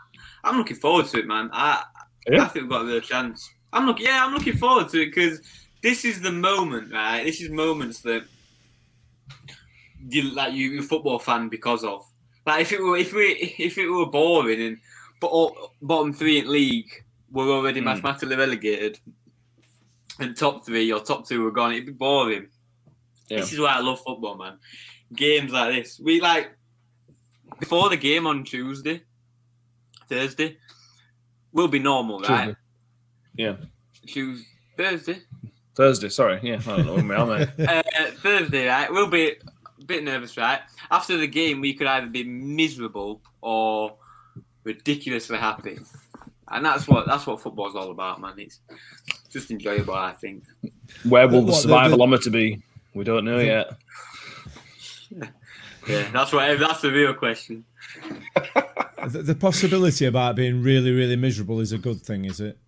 I'm looking forward to it, man. I Yeah. I think we've got a real chance. I'm looking. Yeah, I'm looking forward to it because this is the moment, right? This is moments that you like you, you football fan because of. Like if it were if we if it were boring and but bottom three in league were already Hmm. mathematically relegated, and top three or top two were gone, it'd be boring. Yeah. This is why I love football, man. Games like this, we like before the game on Tuesday, Thursday, will be normal, right? Tuesday. Yeah. Tuesday, Thursday, Thursday. Sorry, yeah, I don't know where we are, mate. uh, Thursday, right? We'll be a bit nervous, right? After the game, we could either be miserable or ridiculously happy, and that's what that's what football's all about, man. It's just enjoyable, I think. Where will the What, the- survivalometer be? We don't know yet. Yeah, that's what that's the real question. the, the possibility about being really, really miserable is a good thing, is it?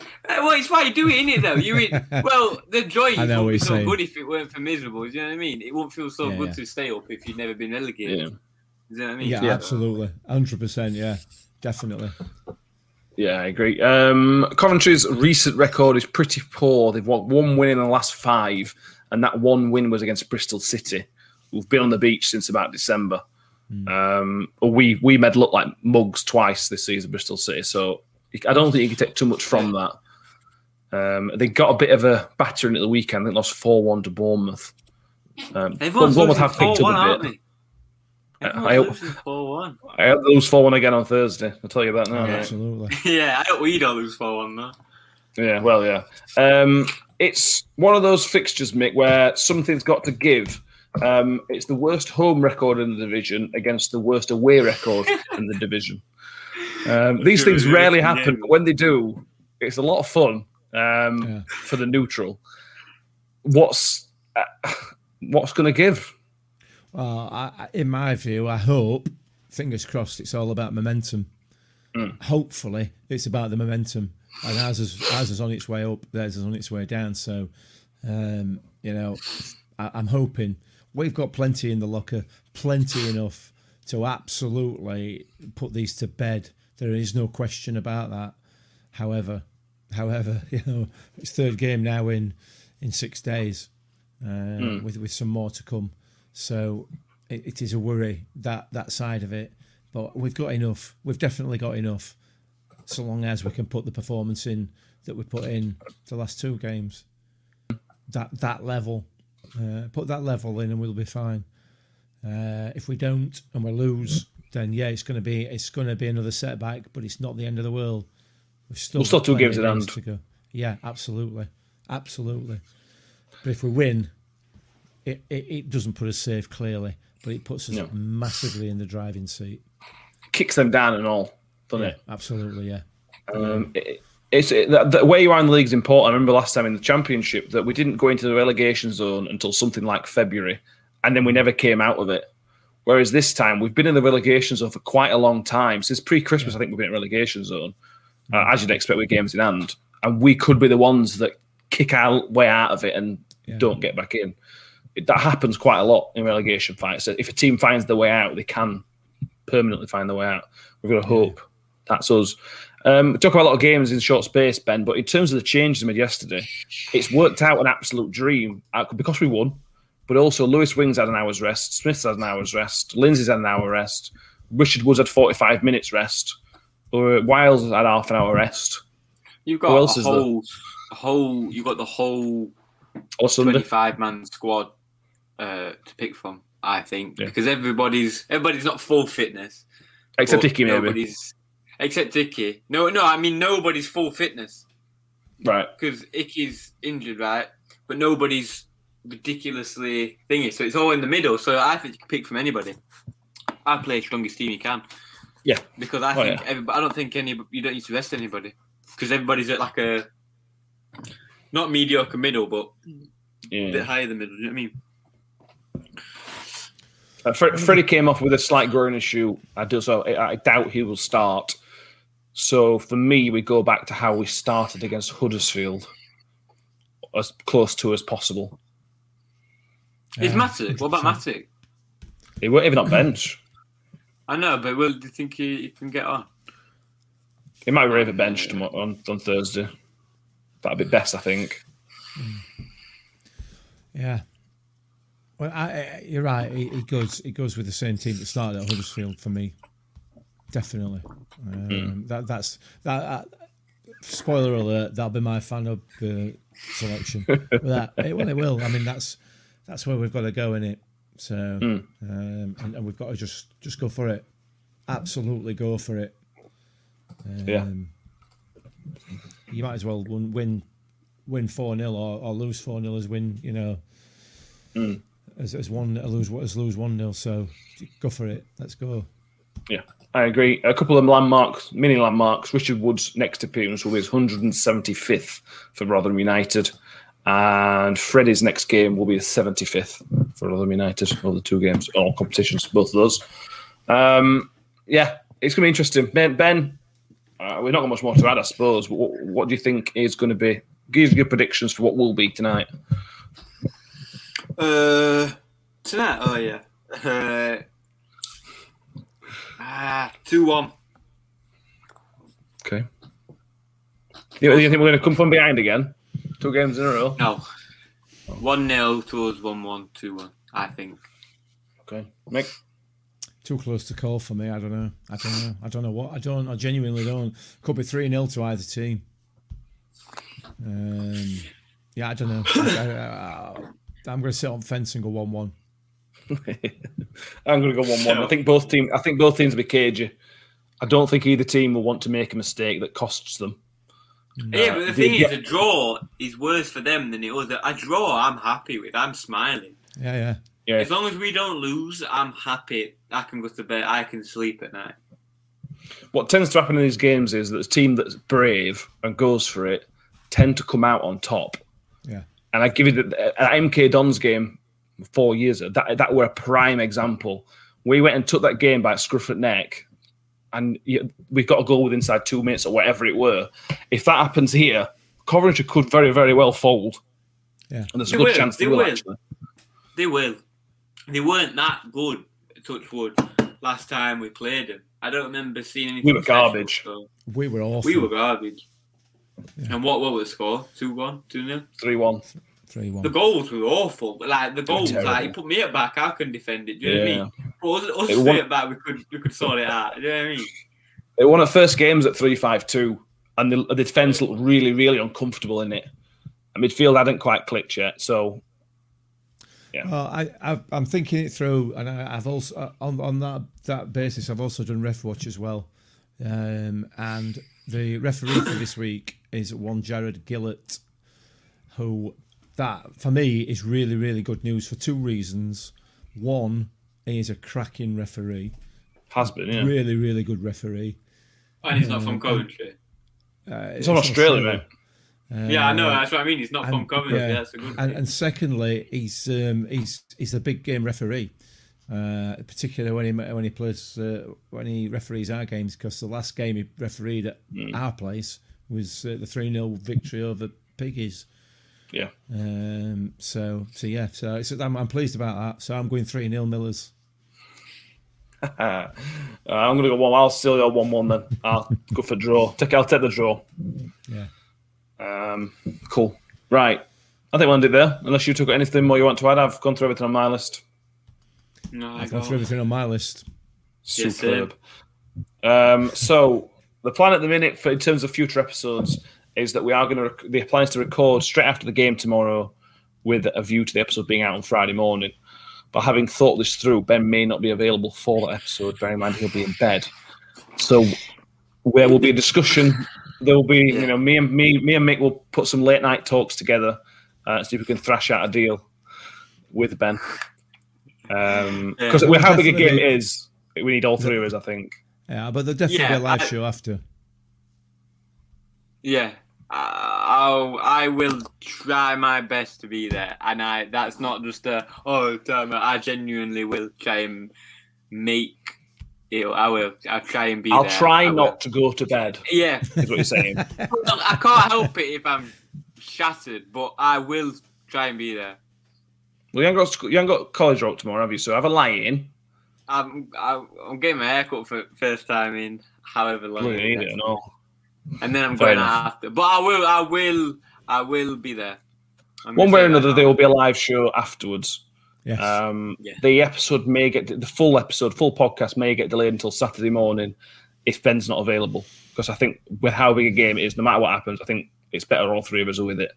Uh, well, it's why you do it, isn't it? Though you, in, well, the joy I know wouldn't be so saying. good if it weren't for miserable. Do you know what I mean? It won't feel so Yeah, good yeah. to stay up if you've never been relegated. Yeah. Do you know what I mean? Yeah, Yeah. absolutely, hundred percent. Yeah, definitely. Yeah, I agree. Um, Coventry's recent record is pretty poor. They've won one win in the last five, and that one win was against Bristol City, who've been on the beach since about December. Um, we we made look like mugs twice this season, Bristol City. So I don't think you can take too much from that. Um, they got a bit of a battering at the weekend. They lost four one to Bournemouth. Um, Bournemouth losing have picked four one, up a bit. they? I Everyone's hope- four one. I hope they lose four one again on Thursday. I'll tell you about that now. Mate. absolutely. yeah, I hope we don't lose four one though. Yeah, well, yeah. Um, it's one of those fixtures, Mick, where something's got to give. Um, it's the worst home record in the division against the worst away record in the division. Um, these things rarely happen, but when they do, it's a lot of fun um, Yeah. for the neutral. What's what's going to give? Well, I, in my view, I hope, fingers crossed, it's all about momentum. Mm. Hopefully, it's about the momentum. And ours is, ours is on its way up, theirs is on its way down. So, um, you know, I, I'm hoping we've got plenty in the locker, plenty enough to absolutely put these to bed. There is no question about that. However, however, you know, it's third game now in in six days, uh, mm. with with some more to come. So it, it is a worry that that side of it. But we've got enough. We've definitely got enough, so long as we can put the performance in that we put in the last two games. That that level, uh, put that level in, and we'll be fine. Uh, if we don't and we lose, then yeah, it's going to be it's going to be another setback, but it's not the end of the world. We've still, we'll still two games at hand to go. Yeah, absolutely, absolutely. But if we win, it, it, it, doesn't put us safe clearly, but it puts us no. massively in the driving seat. Kicks them down and all, doesn't yeah, it? Absolutely, yeah. Um, it, it's it, the, the way you are in the league is important. I remember last time in the championship that we didn't go into the relegation zone until something like February, and then we never came out of it. Whereas this time we've been in the relegation zone for quite a long time. Since pre-Christmas. I think we've been in relegation zone, uh, mm. as you'd expect with games in hand, and we could be the ones that kick our way out of it and yeah. don't get back in. It, that happens quite a lot in relegation fights. So if a team finds the way out, they can permanently find the way out. We've got to hope yeah. that's us. Um, we talk about a lot of games in short space, Ben, but in terms of the changes made yesterday, it's worked out an absolute dream uh, because we won but also Lewis Wing's had an hour's rest, Smith had an hour's rest, Lindsay's had an hour rest, Richard Wood's had 45 minutes rest, or Wiles had half an hour rest. You've got a whole, a whole, you've got the whole 25 man squad uh, to pick from, I think, yeah. because everybody's everybody's not full fitness. Except Icky, maybe. Except Icky. No, no, I mean, nobody's full fitness. Right. Because Icky's injured, right? But nobody's ridiculously thingy. So it's all in the middle. So I think you can pick from anybody. I play strongest team you can. Yeah. Because I oh, think yeah. I don't think any you don't need to rest anybody because everybody's at like a not mediocre middle, but yeah. a bit higher than middle. Do you know what I mean? Uh, Freddie came off with a slight groin issue. I do so. I doubt he will start. So for me, we go back to how we started against Huddersfield, as close to as possible. Is Matic? What about Matic? He won't even on bench. I know, but will do you think he, he can get on? He might be a bench on, on Thursday. That'd be best, I think. Yeah. Well, I, I, you're right. He, goes. He goes with the same team that started at Huddersfield for me. Definitely. Um, mm. That that's that. Uh, spoiler alert. That'll be my fan of the selection. that it, well, it will. I mean, that's that's where we've got to go in it. So, mm. um, and, and, we've got to just just go for it. Absolutely go for it. Um, yeah. You might as well win win four 0 or, or lose four 0 as win. You know, mm. as, as one lose as lose one 0 So go for it. Let's go. Yeah, I agree. A couple of landmarks, mini landmarks. Richard Wood's next appearance will be his 175th for Rotherham United. And Freddie's next game will be the 75th for Rotherham United, all the two games, all competitions, both of those. Um, yeah, it's going to be interesting. Ben, ben uh, we're not got much more to add, I suppose. What, what do you think is going to be? Give your predictions for what will be tonight. Uh, tonight, oh yeah, uh, ah, two one. Okay. You, you think we're going to come from behind again? Two games in a row? No. 1 0 towards 1 1, 2 1, I think. Okay. Mick? Too close to call for me. I don't know. I don't know. I don't know what. I don't. I genuinely don't. Could be 3 0 to either team. Um, yeah, I don't know. I, am going to sit on fence and go 1 1. I'm going to go 1 1. I think both teams. I think both teams will be cagey. I don't think either team will want to make a mistake that costs them. No. Yeah, but the thing is, a draw is worse for them than it was. A draw, I'm happy with. I'm smiling. Yeah, yeah, yeah. As long as we don't lose, I'm happy. I can go to bed. I can sleep at night. What tends to happen in these games is that a team that's brave and goes for it tend to come out on top. Yeah. And I give you the at MK Dons game four years ago, that that were a prime example. We went and took that game by scruff at neck, and we've got a goal with inside two minutes or whatever it were. If that happens here, Coventry could very very well fold. Yeah. and there's a They good will, chance they, they will, will. actually. They will. They weren't that good, touch wood, last time we played them. I don't remember seeing anything. We were special, garbage. so- We were awful. We were garbage. And what, what was the score? 2 1? 2 0? Three one. Three one. The goals were awful. But like the goals, like he put me at back, I couldn't defend it. Do you know what I mean? But us, us It three won- at back, we could we could sort it out. Do you know what I mean? They won at first games at three five two, and the, the defense looked really really uncomfortable in it. And midfield hadn't quite clicked yet, so Well, I, I've, I'm thinking it through, and I, I've also on on that that basis, I've also done ref watch as well. Um, and the referee for this week is one Jarred Gillett, who that for me is really really good news for two reasons. One, he is a cracking referee, has been. Yeah, really really good referee. And he's not from Coventry. Uh, it's on Australia, mate. yeah, I know. That's what I mean. He's not from and- Coventry. yeah. That's a good And, and secondly, he's um, he's he's a big game referee, uh, particularly when he when he plays uh, when he referees our games. Because the last game he refereed at Hmm. our place was uh, the three 0 victory over Piggies. Yeah, Um, so so yeah, so it's, I'm, I'm pleased about that. So I'm going three 0 Millers. uh, I'm gonna go one. I'll still go one one then. I'll go for draw. Take. I'll take the draw. Yeah. Um, cool. Right. I think we'll end it there. Unless you took anything more you want to add, I've gone through everything on my list. No, I I've gone got- through everything on my list. Yes, Superb. um, so the plan at the minute, for in terms of future episodes, is that we are going to rec- the plan is to record straight after the game tomorrow, with a view to the episode being out on Friday morning. But having thought this through, Ben may not be available for that episode. Bear in mind he'll be in bed. So where will be a discussion. There will be, you know, me and me, me and Mick will put some late night talks together, uh, see if we can thrash out a deal with Ben. Because Yeah. we're how big a game is. We need all three of us, I think. Yeah, but there'll definitely Yeah, be a live I- show after. Yeah, uh, I'll, I will try my best to be there, and I that's not just a oh, damn it, I genuinely will try and make it. I will. I'll try and be. I'll there. try I will. not to go to bed. Yeah, Is what you're saying. I can't help it if I'm shattered, but I will try and be there. well, you haven't got you haven't got college rope tomorrow, have you? So have a lie in. I'm I'm, I'm getting my haircut for first time in however long. Well, you need it and all. And then I'm Fair going enough. out after. But I will, I will, I will be there. I'm One way or another, there will be a live show afterwards. Yes. Um, Yeah. The episode may get the full episode, full podcast may get delayed until Saturday morning if Ben's not available. Because I think with how big a game it is, no matter what happens, I think it's better all three of us are with it.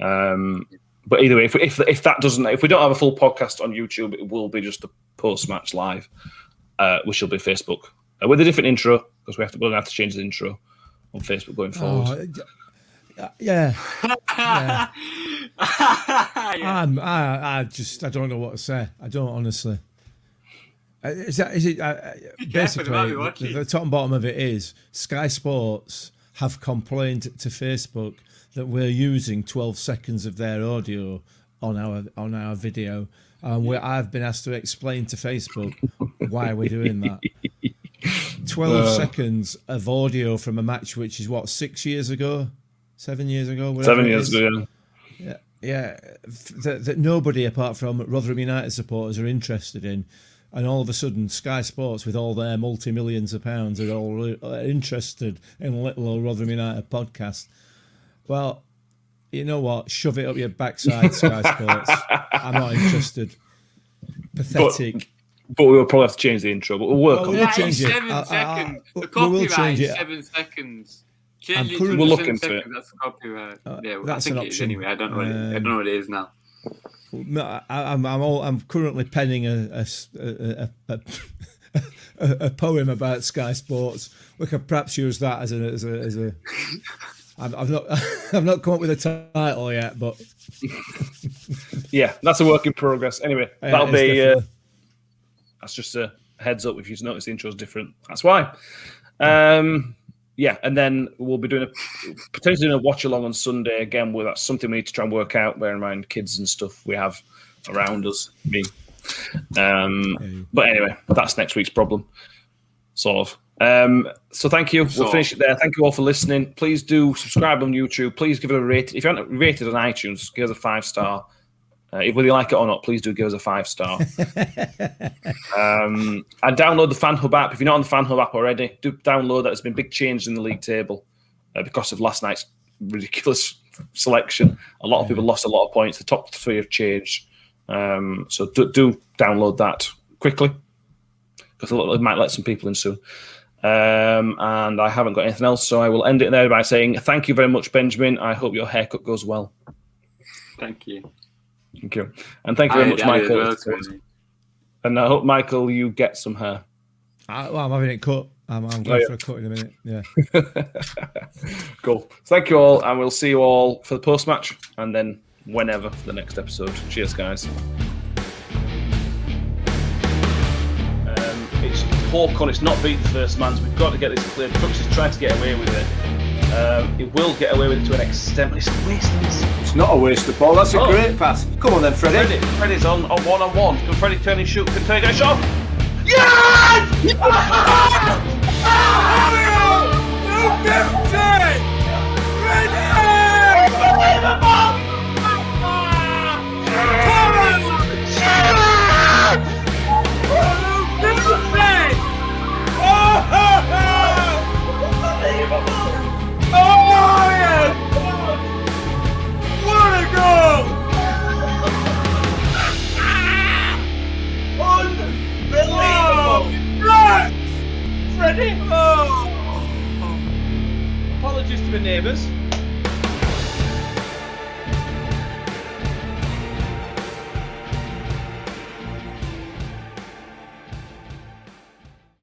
Um, but either way, if, if if that doesn't, if we don't have a full podcast on YouTube, it will be just the post match live, uh, which will be Facebook uh, with a different intro because we have to we're gonna have to change the intro on Facebook going forward. Oh, yeah. yeah. I'm, I, I just, I don't know what to say. I don't honestly. Uh, Is that, is it, uh, uh, basically, the, the top and bottom of it is Sky Sports have complained to Facebook that we're using 12 seconds of their audio on our on our video, and we I've been asked to explain to Facebook why we're doing that. 12 seconds of audio from a match which is what six years ago, seven years ago, Seven years ago, yeah. Yeah, f- that, that nobody apart from Rotherham United supporters are interested in, and all of a sudden Sky Sports, with all their multi millions of pounds, are all re- interested in a little old Rotherham United podcast. Well, you know what? Shove it up your backside, Sky Sports. I'm not interested. Pathetic. But we will probably have to change the intro, but we'll work Well, on we'll it. Yeah, change it. seven seconds. we- the we will copyright change it. seven seconds. Change it to We'll look seven into seconds. it. That's copyright. Uh, yeah, that's I think an it is option. anyway. I don't know. what it, I don't know what it is now. No, I, I'm I'm, all, I'm currently penning a poem about Sky Sports. We could perhaps use that as a as a. As a I've, I've not I've not come up with a title yet, but Yeah, that's a work in progress. Anyway, yeah, that'll it's be uh, definitely- that's just a heads up if you've noticed the intro's different. That's why. Um, yeah, and then we'll be doing a potentially doing a watch along on Sunday again. Where that's something we need to try and work out. Bear in mind, kids and stuff we have around us. Me, um, but anyway, that's next week's problem, sort of. Um, so thank you. We'll Sort finish it there. Thank you all for listening. Please do subscribe on YouTube. Please give it a rate. If you haven't rated on iTunes, give us a five star. Uh, if whether you like it or not, please do give us a five star. um, and download the Fan Hub app. If you're not on the Fan Hub app already, do download that. There's been big changes in the league table uh, because of last night's ridiculous selection. A lot of people lost a lot of points. The top three have changed. Um, so do, do download that quickly because it might let some people in soon. Um, and I haven't got anything else, so I will end it there by saying thank you very much, Benjamin. I hope your haircut goes well. Thank you. Thank you, and thank you very I- much, I Michael. as well, And I hope Michael, you get some hair. I, well, I'm having it cut. I'm, I'm Oh, going yeah. for a cut in a minute. Yeah. Cool. Thank you all, and we'll see you all for the post match, and then whenever for the next episode. Cheers, guys. Um, it's Hawkon. It's not beat the first man's. We've got to get this cleared. Crooks is trying to get away with it. Um, it will get away with it to an extent, but it's a waste. It's It's not a waste of ball. That's a Oh. great pass. Come on then, Freddie. Freddie. Freddie's on, on one on one. Can Freddie turn and shoot? Can Freddie get a shot? Yes! Freddie! Apologies to the neighbours.